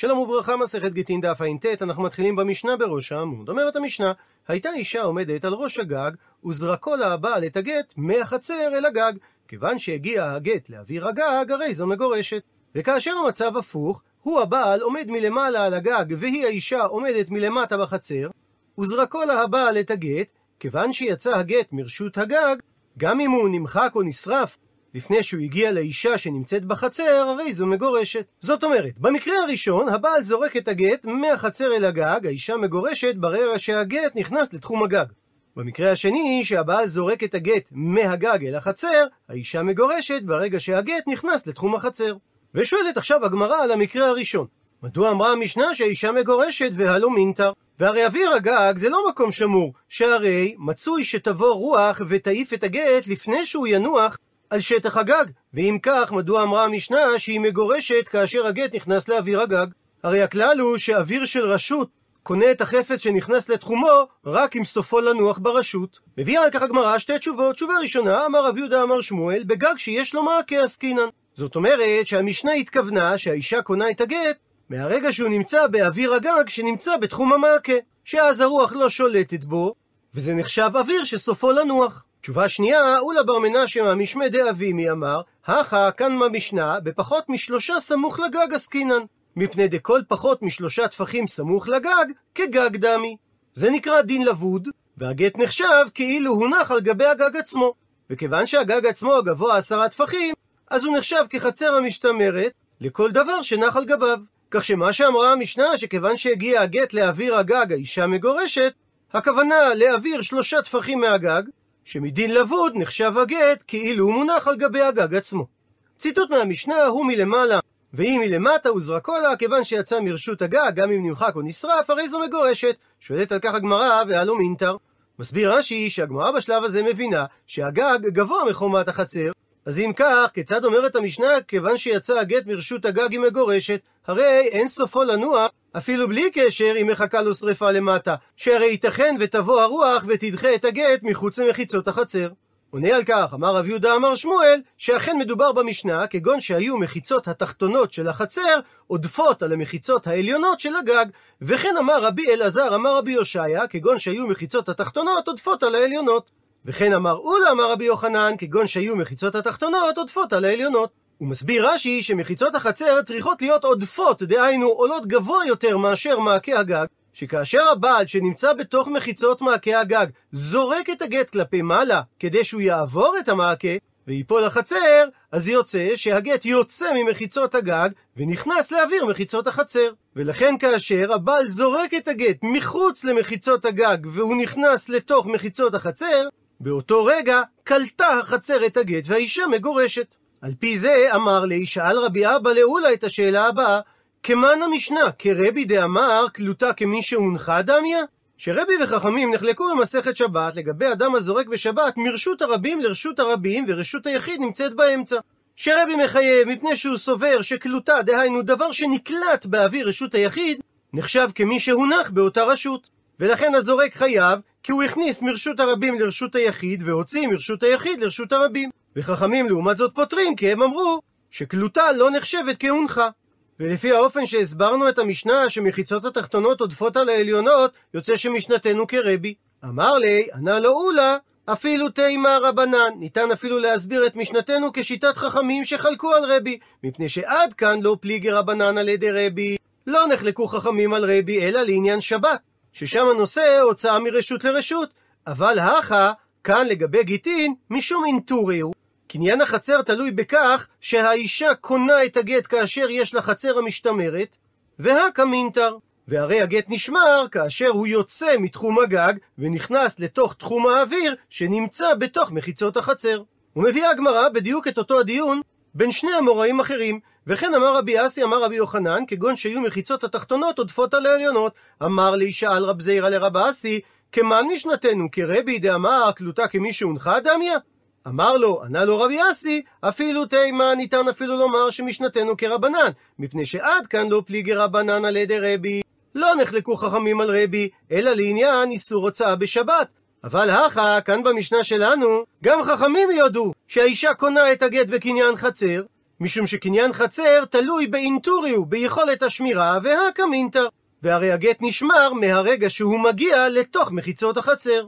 שלום וברכה, מסכת גיטין דף ע"ט, אנחנו מתחילים במשנה בראש העמוד. אומרת המשנה, הייתה אישה עומדת על ראש הגג, וזרקו לה הבעל את הגט מהחצר אל הגג. כיוון שהגיע הגט לאוויר הגג, הרי זו מגורשת. וכאשר המצב הפוך, הוא הבעל עומד מלמעלה על הגג, והיא האישה עומדת מלמטה בחצר, וזרקו לה הבעל את הגט, כיוון שיצא הגט מרשות הגג, גם אם הוא נמחק או נשרף לפני שהוא הגיע לאישה שנמצאת בחצר, הרי זו מגורשת. זאת אומרת, במקרה הראשון, הבעל זורק את הגט מהחצר אל הגג, האישה מגורשת ברגע שהגט נכנס לתחום הגג. במקרה השני, שהבעל זורק את הגט מהגג אל החצר, האישה מגורשת ברגע שהגט נכנס לתחום החצר. ושואלת עכשיו הגמרא על המקרה הראשון. מדוע אמרה המשנה שהאישה מגורשת והלא מינטר? והרי אוויר הגג זה לא מקום שמור, שהרי מצוי שתבוא רוח ותעיף את הגט לפני שהוא ינוח על שטח הגג. ואם כך, מדוע אמרה המשנה שהיא מגורשת כאשר הגט נכנס לאוויר הגג? הרי הכלל הוא שאוויר של רשות קונה את החפץ שנכנס לתחומו רק אם סופו לנוח ברשות. מביאה על כך הגמרא שתי תשובות. תשובה ראשונה, אמר רב יהודה אמר שמואל, בגג שיש לו מעקה עסקינן. זאת אומרת שהמשנה התכוונה שהאישה קונה את הגט מהרגע שהוא נמצא באוויר הגג שנמצא בתחום המעקה, שאז הרוח לא שולטת בו, וזה נחשב אוויר שסופו לנוח. תשובה שנייה, אולה בר מנשה מהמשמי דאבימי אמר, הכה כאן במשנה, בפחות משלושה סמוך לגג עסקינן, מפני דכל פחות משלושה טפחים סמוך לגג, כגג דמי. זה נקרא דין לבוד, והגט נחשב כאילו הונח על גבי הגג עצמו. וכיוון שהגג עצמו גבוה עשרה טפחים, אז הוא נחשב כחצר המשתמרת לכל דבר שנח על גביו. כך שמה שאמרה המשנה, שכיוון שהגיע הגט לאוויר הגג האישה מגורשת, הכוונה להעביר שלושה טפחים מהגג, שמדין לבוד נחשב הגט כאילו הוא מונח על גבי הגג עצמו. ציטוט מהמשנה הוא מלמעלה, ואם מלמטה הוזרקו לה, כיוון שיצא מרשות הגג, גם אם נמחק או נשרף, הרי זו מגורשת. שואלת על כך הגמרא, והלו מינטר. מסביר רש"י שהגמרא בשלב הזה מבינה שהגג גבוה מחומת החצר, אז אם כך, כיצד אומרת המשנה, כיוון שיצא הגט מרשות הגג היא מגורשת, הרי אין סופו לנוע, אפילו בלי קשר אם מחכה לו שרפה למטה, שהרי ייתכן ותבוא הרוח ותדחה את הגט מחוץ למחיצות החצר. עונה על כך, אמר רב יהודה אמר שמואל, שאכן מדובר במשנה, כגון שהיו מחיצות התחתונות של החצר, עודפות על המחיצות העליונות של הגג. וכן אמר רבי אלעזר, אמר רבי יושעיה, כגון שהיו מחיצות התחתונות עודפות על העליונות. וכן אמר אולה, אמר רבי יוחנן, כגון שהיו מחיצות התחתונות עודפות על העליונות. הוא מסביר רש"י שמחיצות החצר צריכות להיות עודפות, דהיינו עולות גבוה יותר מאשר מעקה הגג, שכאשר הבעל שנמצא בתוך מחיצות מעקה הגג זורק את הגט כלפי מעלה כדי שהוא יעבור את המעקה ויפול לחצר, אז יוצא שהגט יוצא ממחיצות הגג ונכנס לאוויר מחיצות החצר. ולכן כאשר הבעל זורק את הגט מחוץ למחיצות הגג והוא נכנס לתוך מחיצות החצר, באותו רגע קלטה החצר את הגט והאישה מגורשת. על פי זה אמר לי, שאל רבי אבא לאולה את השאלה הבאה, כמן המשנה, כרבי דאמר קלוטה כמי שהונחה דמיה? שרבי וחכמים נחלקו במסכת שבת לגבי אדם הזורק בשבת מרשות הרבים לרשות הרבים ורשות היחיד נמצאת באמצע. שרבי מחייב מפני שהוא סובר שקלוטה, דהיינו דבר שנקלט באוויר רשות היחיד, נחשב כמי שהונח באותה רשות. ולכן הזורק חייב, כי הוא הכניס מרשות הרבים לרשות היחיד, והוציא מרשות היחיד לרשות הרבים. וחכמים לעומת זאת פותרים, כי הם אמרו שקלוטה לא נחשבת כהונחה. ולפי האופן שהסברנו את המשנה שמחיצות התחתונות עודפות על העליונות, יוצא שמשנתנו כרבי. אמר לי, ענה לו אולה, אפילו תימא רבנן. ניתן אפילו להסביר את משנתנו כשיטת חכמים שחלקו על רבי, מפני שעד כאן לא פליגי רבנן על ידי רבי. לא נחלקו חכמים על רבי, אלא לעניין שבת, ששם הנושא הוצאה מרשות לרשות. אבל הכה, כאן לגבי גיטין, משום אינטורי הוא. קניין החצר תלוי בכך שהאישה קונה את הגט כאשר יש לה חצר המשתמרת, והקא מינטר. והרי הגט נשמר כאשר הוא יוצא מתחום הגג ונכנס לתוך תחום האוויר שנמצא בתוך מחיצות החצר. ומביאה הגמרא בדיוק את אותו הדיון בין שני אמוראים אחרים. וכן אמר רבי אסי, אמר רבי יוחנן, כגון שהיו מחיצות התחתונות עודפות על העליונות. אמר לי, שאל רב זעירא לרב אסי, כמן משנתנו, כרבי דאמר קלוטה כמי שהונחה דמיה? אמר לו, ענה לו רבי אסי, אפילו תימא ניתן אפילו לומר שמשנתנו כרבנן, מפני שעד כאן לא פליגי רבנן על ידי רבי. לא נחלקו חכמים על רבי, אלא לעניין איסור הוצאה בשבת. אבל הכה, כאן במשנה שלנו, גם חכמים יודו שהאישה קונה את הגט בקניין חצר, משום שקניין חצר תלוי באינטוריו, ביכולת השמירה והקמינטר. והרי הגט נשמר מהרגע שהוא מגיע לתוך מחיצות החצר.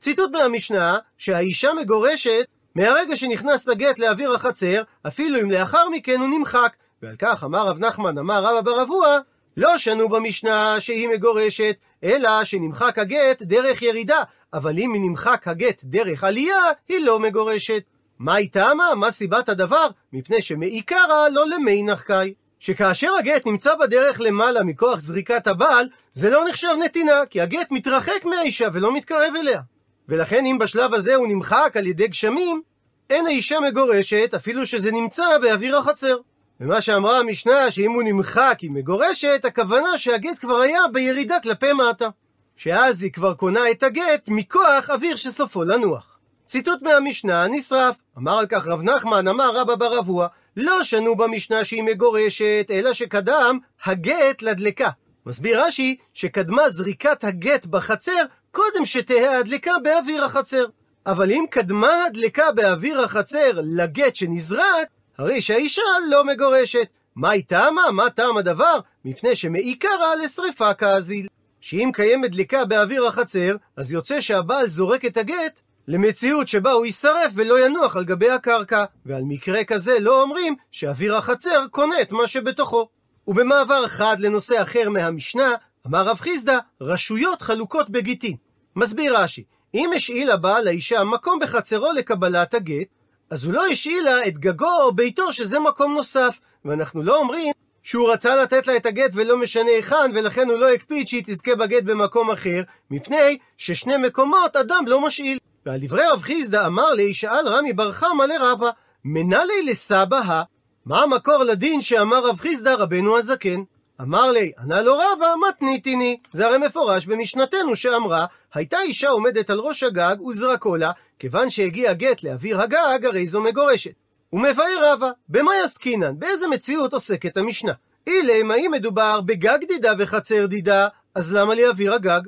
ציטוט מהמשנה, שהאישה מגורשת מהרגע שנכנס הגט לאוויר החצר, אפילו אם לאחר מכן הוא נמחק. ועל כך אמר רב נחמן, אמר רבא בר אבוה, לא שנו במשנה שהיא מגורשת, אלא שנמחק הגט דרך ירידה, אבל אם נמחק הגט דרך עלייה, היא לא מגורשת. מה היא טעמה? מה סיבת הדבר? מפני שמעיקרא לא למי נחקאי. שכאשר הגט נמצא בדרך למעלה מכוח זריקת הבעל, זה לא נחשב נתינה, כי הגט מתרחק מהאישה ולא מתקרב אליה. ולכן אם בשלב הזה הוא נמחק על ידי גשמים, אין האישה מגורשת, אפילו שזה נמצא באוויר החצר. ומה שאמרה המשנה, שאם הוא נמחק היא מגורשת, הכוונה שהגט כבר היה בירידה כלפי מטה. שאז היא כבר קונה את הגט מכוח אוויר שסופו לנוח. ציטוט מהמשנה נשרף. אמר על כך רב נחמן, אמר רבא בר אבוה, לא שנו במשנה שהיא מגורשת, אלא שקדם הגט לדלקה. מסביר רש"י שקדמה זריקת הגט בחצר קודם שתהא הדלקה באוויר החצר. אבל אם קדמה הדלקה באוויר החצר לגט שנזרק, הרי שהאישה לא מגורשת. מה היא טעמה? מה טעם הדבר? מפני שמעיקרא לשרפה כאזיל. שאם קיימת דלקה באוויר החצר, אז יוצא שהבעל זורק את הגט למציאות שבה הוא יישרף ולא ינוח על גבי הקרקע. ועל מקרה כזה לא אומרים שאוויר החצר קונה את מה שבתוכו. ובמעבר חד לנושא אחר מהמשנה, אמר רב חיסדא, רשויות חלוקות בגיטין. מסביר רש"י, אם השאיל הבעל לאישה מקום בחצרו לקבלת הגט, אז הוא לא השאיל לה את גגו או ביתו שזה מקום נוסף, ואנחנו לא אומרים שהוא רצה לתת לה את הגט ולא משנה היכן, ולכן הוא לא הקפיד שהיא תזכה בגט במקום אחר, מפני ששני מקומות אדם לא משאיל. ועל דברי רב חיסדא אמר לי, שאל רמי בר חמא לרבה, מנלי לסבא מה המקור לדין שאמר רב חיסדא רבנו הזקן? אמר לי, ענה לו רבא, מתניתיני. זה הרי מפורש במשנתנו שאמרה, הייתה אישה עומדת על ראש הגג וזרקו לה, כיוון שהגיע גט לאוויר הגג, הרי זו מגורשת. ומבאר רבא, במה יסקינן? באיזה מציאות עוסקת המשנה? אילם, האם מדובר בגג דידה וחצר דידה, אז למה אוויר הגג?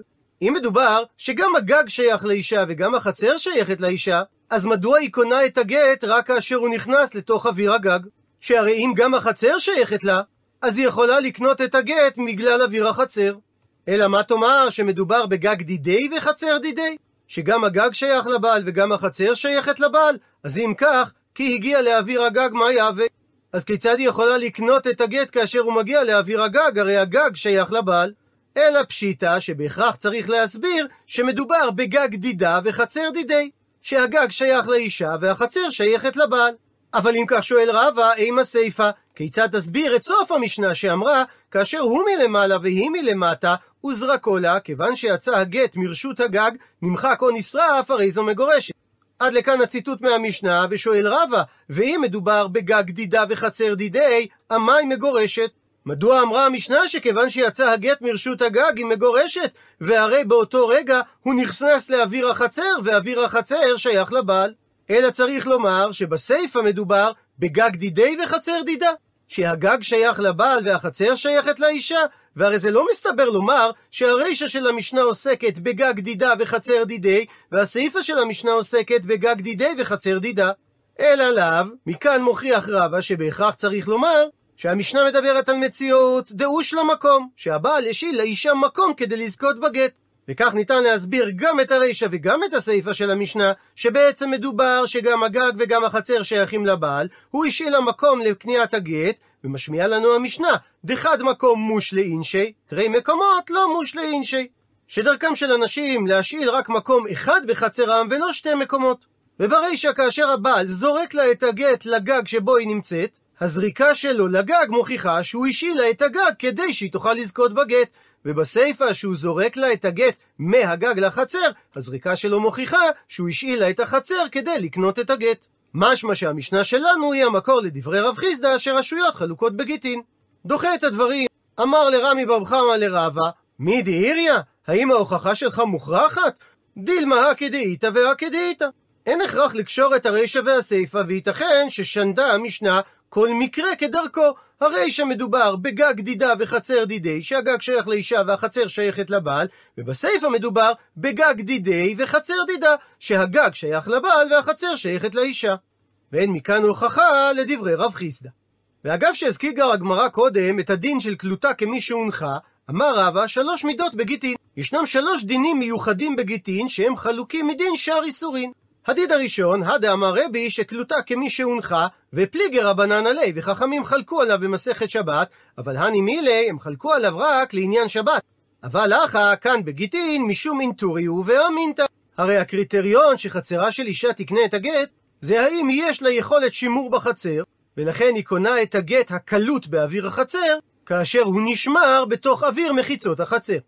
אם מדובר שגם הגג שייך לאישה וגם החצר שייכת לאישה, אז מדוע היא קונה את הגט רק כאשר הוא נכנס לתוך אוויר הגג? שהרי אם גם החצר שייכת לה, אז היא יכולה לקנות את הגט בגלל אוויר החצר. אלא מה תאמר שמדובר בגג דידי וחצר דידי? שגם הגג שייך לבעל וגם החצר שייכת לבעל? אז אם כך, כי הגיע לאוויר הגג מה יהווה? אז כיצד היא יכולה לקנות את הגט כאשר הוא מגיע לאוויר הגג? הרי הגג שייך לבעל. אלא פשיטא שבהכרח צריך להסביר שמדובר בגג דידה וחצר דידי. שהגג שייך לאישה והחצר שייכת לבעל. אבל אם כך שואל רבא, אימה סיפה, כיצד תסביר את סוף המשנה שאמרה, כאשר הוא מלמעלה והיא מלמטה, וזרקו לה, כיוון שיצא הגט מרשות הגג, נמחק או נשרף, הרי זו מגורשת. עד לכאן הציטוט מהמשנה, ושואל רבא, ואם מדובר בגג דידה וחצר דידי, עמי מגורשת? מדוע אמרה המשנה שכיוון שיצא הגט מרשות הגג היא מגורשת, והרי באותו רגע הוא נכנס לאוויר החצר, ואוויר החצר שייך לבעל? אלא צריך לומר שבסיפא מדובר בגג דידי וחצר דידה. שהגג שייך לבעל והחצר שייכת לאישה, והרי זה לא מסתבר לומר שהרישא של המשנה עוסקת בגג דידה וחצר דידי, והסיפא של המשנה עוסקת בגג דידי וחצר דידה. אלא לאו, מכאן מוכיח רבא שבהכרח צריך לומר שהמשנה מדברת על מציאות דאוש למקום, שהבעל השיל לאישה מקום כדי לזכות בגט. וכך ניתן להסביר גם את הרישא וגם את הסיפא של המשנה, שבעצם מדובר שגם הגג וגם החצר שייכים לבעל, הוא השאיל המקום לקניית הגט, ומשמיע לנו המשנה, דחד מקום מוש לאינשי, תרי מקומות לא מוש לאינשי. שדרכם של אנשים להשאיל רק מקום אחד בחצרם ולא שתי מקומות. וברישא כאשר הבעל זורק לה את הגט לגג שבו היא נמצאת, הזריקה שלו לגג מוכיחה שהוא השאיל לה את הגג כדי שהיא תוכל לזכות בגט, ובסיפא שהוא זורק לה את הגט מהגג לחצר, הזריקה שלו מוכיחה שהוא השאיל לה את החצר כדי לקנות את הגט. משמע שהמשנה שלנו היא המקור לדברי רב חיסדא שרשויות חלוקות בגיטין. דוחה את הדברים, אמר לרמי בר חמא לרבה, מי דהיריה? האם ההוכחה שלך מוכרחת? דילמה הכדאיתא והכדאיתא. אין הכרח לקשור את הרישא והסיפא, וייתכן ששנדה המשנה כל מקרה כדרכו, הרי שמדובר בגג דידה וחצר דידי, שהגג שייך לאישה והחצר שייכת לבעל, ובסיפא מדובר בגג דידי וחצר דידה, שהגג שייך לבעל והחצר שייכת לאישה. ואין מכאן הוכחה לדברי רב חיסדא. ואגב שהזכירה הגמרא קודם את הדין של קלוטה כמי שהונחה, אמר רבא שלוש מידות בגיטין. ישנם שלוש דינים מיוחדים בגיטין שהם חלוקים מדין שאר איסורין. הדין הראשון, הדה אמר רבי שקלוטה כמי שהונחה, ופליגר רבנן עלי, וחכמים חלקו עליו במסכת שבת, אבל הני מילי, הם חלקו עליו רק לעניין שבת. אבל אחא, כאן בגיטין, משום אינטורי הוא ואמינתא. הרי הקריטריון שחצרה של אישה תקנה את הגט, זה האם יש לה יכולת שימור בחצר, ולכן היא קונה את הגט הקלות באוויר החצר, כאשר הוא נשמר בתוך אוויר מחיצות החצר.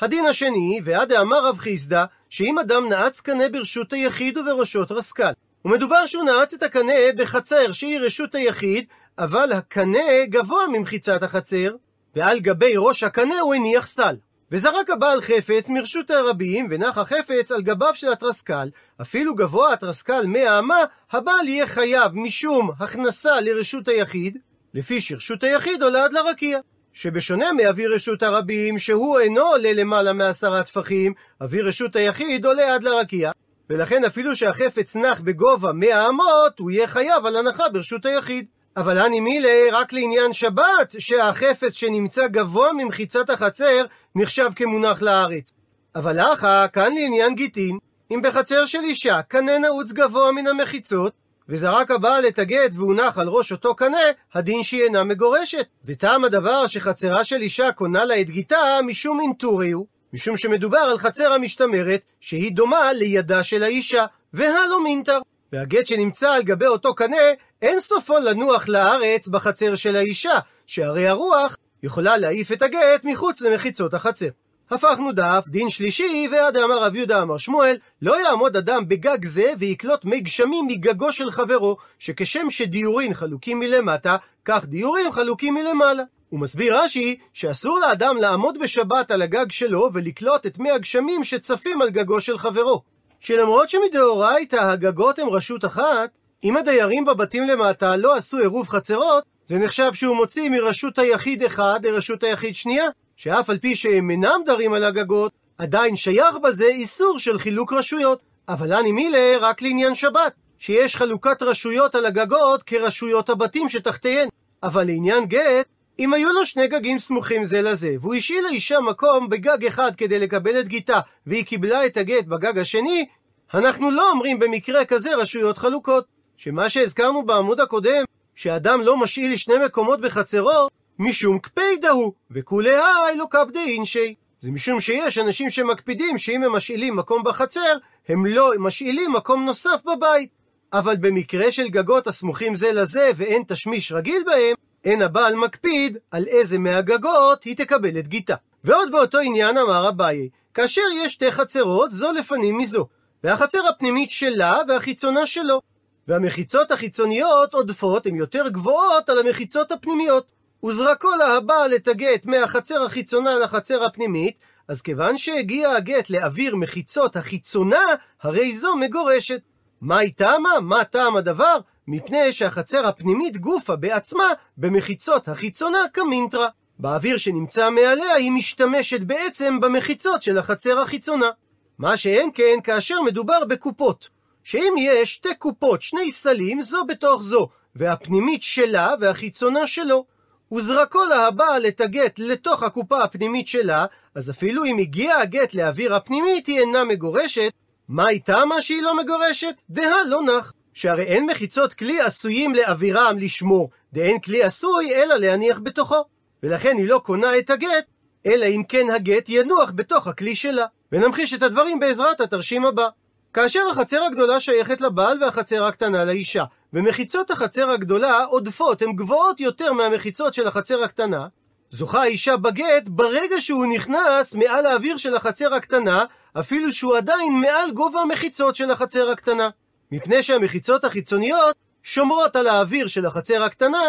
הדין השני, ועד דאמר רב חיסדא, שאם אדם נעץ קנה ברשות היחיד ובראשות רסקל, ומדובר שהוא נעץ את הקנה בחצר שהיא רשות היחיד, אבל הקנה גבוה ממחיצת החצר, ועל גבי ראש הקנה הוא הניח סל. וזרק הבעל חפץ מרשות הרבים, ונח החפץ על גביו של התרסקל. אפילו גבוה התרסקל מאה אמה, הבעל יהיה חייב משום הכנסה לרשות היחיד, לפי שרשות היחיד עולה עד לרקיע. שבשונה מאוויר רשות הרבים, שהוא אינו עולה למעלה מעשרה טפחים, אוויר רשות היחיד עולה עד לרקיע. ולכן אפילו שהחפץ נח בגובה מאה אמות, הוא יהיה חייב על הנחה ברשות היחיד. אבל אני מילי רק לעניין שבת, שהחפץ שנמצא גבוה ממחיצת החצר, נחשב כמונח לארץ. אבל אחא, כאן לעניין גיטין, אם בחצר של אישה קנה נעוץ גבוה מן המחיצות, וזרק הבעל את הגט והונח על ראש אותו קנה, הדין שהיא אינה מגורשת. וטעם הדבר שחצרה של אישה קונה לה את גיתה משום אינטורי הוא, משום שמדובר על חצר המשתמרת, שהיא דומה לידה של האישה, והלא מינטר. והגט שנמצא על גבי אותו קנה, אין סופו לנוח לארץ בחצר של האישה, שהרי הרוח יכולה להעיף את הגט מחוץ למחיצות החצר. הפכנו דף, דין שלישי, ועד אמר רב יהודה אמר שמואל, לא יעמוד אדם בגג זה ויקלוט מי גשמים מגגו של חברו, שכשם שדיורין חלוקים מלמטה, כך דיורים חלוקים מלמעלה. הוא מסביר רש"י שאסור לאדם לעמוד בשבת על הגג שלו ולקלוט את מי הגשמים שצפים על גגו של חברו. שלמרות שמדאורייתא הגגות הם רשות אחת, אם הדיירים בבתים למטה לא עשו עירוב חצרות, זה נחשב שהוא מוציא מרשות היחיד אחד לרשות היחיד שנייה, שאף על פי שהם אינם דרים על הגגות, עדיין שייך בזה איסור של חילוק רשויות. אבל אני מילה רק לעניין שבת, שיש חלוקת רשויות על הגגות כרשויות הבתים שתחתיהן. אבל לעניין גט, אם היו לו שני גגים סמוכים זה לזה, והוא השאיל לאישה מקום בגג אחד כדי לקבל את גיתה, והיא קיבלה את הגט בגג השני, אנחנו לא אומרים במקרה כזה רשויות חלוקות. שמה שהזכרנו בעמוד הקודם, שאדם לא משאיל שני מקומות בחצרו, משום קפידה הוא, וכולי היי לא קפדי אינשי. זה משום שיש אנשים שמקפידים שאם הם משאילים מקום בחצר, הם לא משאילים מקום נוסף בבית. אבל במקרה של גגות הסמוכים זה לזה ואין תשמיש רגיל בהם, אין הבעל מקפיד על איזה מהגגות היא תקבל את גיתה. ועוד באותו עניין אמר אביי, כאשר יש שתי חצרות, זו לפנים מזו, והחצר הפנימית שלה והחיצונה שלו. והמחיצות החיצוניות עודפות הן יותר גבוהות על המחיצות הפנימיות. וזרקו לה הבעל את הגט מהחצר החיצונה לחצר הפנימית, אז כיוון שהגיע הגט לאוויר מחיצות החיצונה, הרי זו מגורשת. מהי טעמה? מה טעם הדבר? מפני שהחצר הפנימית גופה בעצמה במחיצות החיצונה כמינטרה. באוויר שנמצא מעליה היא משתמשת בעצם במחיצות של החצר החיצונה. מה שאין כן כאשר מדובר בקופות. שאם יש שתי קופות, שני סלים, זו בתוך זו, והפנימית שלה והחיצונה שלו. וזרקו לה הבעל את הגט לתוך הקופה הפנימית שלה, אז אפילו אם הגיע הגט לאוויר הפנימית, היא אינה מגורשת. מה איתה מה שהיא לא מגורשת? דהה לא נח. שהרי אין מחיצות כלי עשויים לאווירם לשמור, דאין כלי עשוי אלא להניח בתוכו. ולכן היא לא קונה את הגט, אלא אם כן הגט ינוח בתוך הכלי שלה. ונמחיש את הדברים בעזרת התרשים הבא. כאשר החצר הגדולה שייכת לבעל והחצר הקטנה לאישה, ומחיצות החצר הגדולה עודפות, הן גבוהות יותר מהמחיצות של החצר הקטנה, זוכה האישה בגט ברגע שהוא נכנס מעל האוויר של החצר הקטנה, אפילו שהוא עדיין מעל גובה המחיצות של החצר הקטנה. מפני שהמחיצות החיצוניות שומרות על האוויר של החצר הקטנה,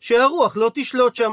שהרוח לא תשלוט שם.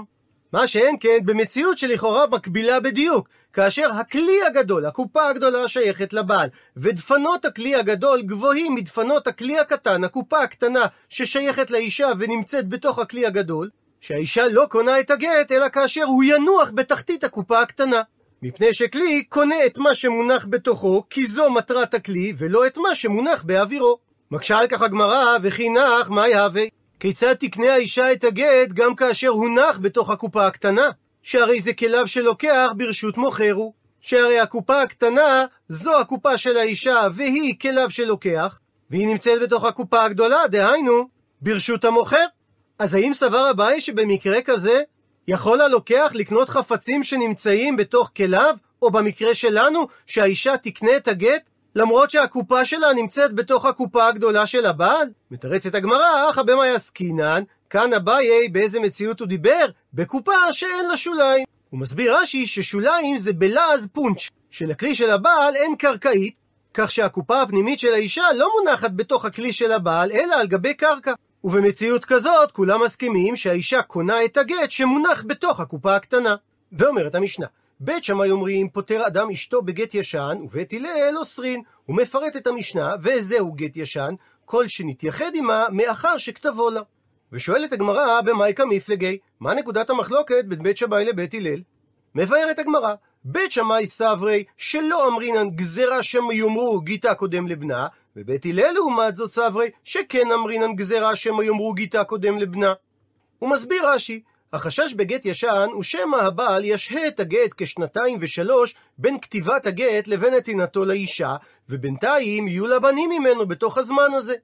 מה שאין כן במציאות שלכאורה מקבילה בדיוק, כאשר הכלי הגדול, הקופה הגדולה שייכת לבעל, ודפנות הכלי הגדול גבוהים מדפנות הכלי הקטן, הקופה הקטנה ששייכת לאישה ונמצאת בתוך הכלי הגדול, שהאישה לא קונה את הגט, אלא כאשר הוא ינוח בתחתית הקופה הקטנה. מפני שכלי קונה את מה שמונח בתוכו, כי זו מטרת הכלי, ולא את מה שמונח באווירו. מקשה על כך הגמרא, וכי נח, מה יהווה? כיצד תקנה האישה את הגט גם כאשר הונח בתוך הקופה הקטנה? שהרי זה כליו שלוקח ברשות מוכר הוא. שהרי הקופה הקטנה זו הקופה של האישה והיא כליו שלוקח, והיא נמצאת בתוך הקופה הגדולה, דהיינו, ברשות המוכר. אז האם סבר אביי שבמקרה כזה יכול הלוקח לקנות חפצים שנמצאים בתוך כליו, או במקרה שלנו, שהאישה תקנה את הגט, למרות שהקופה שלה נמצאת בתוך הקופה הגדולה של הבעל? מתרצת הגמרא, אחא במאי עסקינן, כאן אביי באיזה מציאות הוא דיבר? בקופה שאין לה שוליים. הוא מסביר רש"י ששוליים זה בלעז פונץ', שלכלי של הבעל אין קרקעית, כך שהקופה הפנימית של האישה לא מונחת בתוך הכלי של הבעל, אלא על גבי קרקע. ובמציאות כזאת כולם מסכימים שהאישה קונה את הגט שמונח בתוך הקופה הקטנה. ואומרת המשנה, בית שמאי אומרים פוטר אדם אשתו בגט ישן, ובית הלל אוסרין. הוא מפרט את המשנה, וזהו גט ישן, כל שנתייחד עמה מאחר שכתבו לה. ושואלת הגמרא במאיקה מפלגי, מה נקודת המחלוקת בין בית שמאי לבית הלל? מבארת הגמרא, בית שמאי סברי שלא אמרינן גזירה שמא יאמרו גיתה קודם לבנה, ובית הלל לעומת זאת סברי שכן אמרינן גזירה שמא יאמרו גיתה קודם לבנה. הוא מסביר רש"י, החשש בגט ישן הוא שמא הבעל ישהה את הגט כשנתיים ושלוש בין כתיבת הגט לבין נתינתו לאישה, ובינתיים יהיו לה בנים ממנו בתוך הזמן הזה.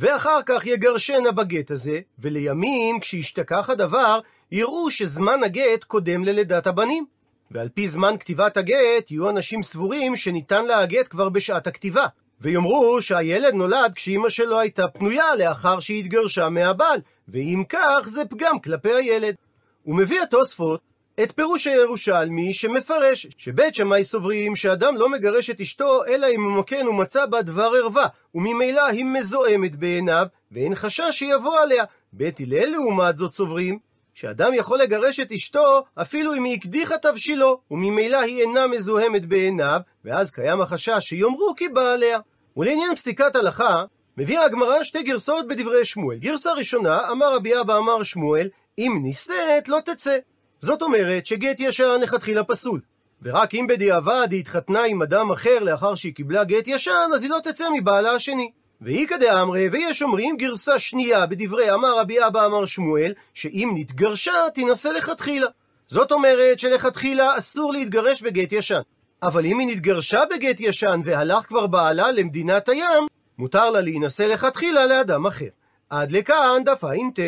ואחר כך יגרשנה בגט הזה, ולימים, כשישתכח הדבר, יראו שזמן הגט קודם ללידת הבנים. ועל פי זמן כתיבת הגט, יהיו אנשים סבורים שניתן לה הגט כבר בשעת הכתיבה. ויאמרו שהילד נולד כשאימא שלו הייתה פנויה לאחר שהתגרשה מהבעל, ואם כך זה פגם כלפי הילד. הוא מביא התוספות את פירוש הירושלמי שמפרש שבית שמאי סוברים שאדם לא מגרש את אשתו אלא אם ומכן הוא מצא בה דבר ערווה וממילא היא מזוהמת בעיניו ואין חשש שיבוא עליה. בית הלל לעומת זאת סוברים שאדם יכול לגרש את אשתו אפילו אם היא הקדיחה תבשילו וממילא היא אינה מזוהמת בעיניו ואז קיים החשש שיאמרו כי בא עליה. ולעניין פסיקת הלכה מביאה הגמרא שתי גרסאות בדברי שמואל. גרסה ראשונה, אמר רבי אבא אמר שמואל, אם נישאת לא תצא. זאת אומרת שגט ישן לכתחילה פסול. ורק אם בדיעבד היא התחתנה עם אדם אחר לאחר שהיא קיבלה גט ישן, אז היא לא תצא מבעלה השני. ואיכא דאמרי, ויש אומרים גרסה שנייה בדברי אמר רבי אבא אמר שמואל, שאם נתגרשה תינשא לכתחילה. זאת אומרת שלכתחילה אסור להתגרש בגט ישן. אבל אם היא נתגרשה בגט ישן והלך כבר בעלה למדינת הים, מותר לה להינשא לכתחילה לאדם אחר. עד לכאן דף ע"ט.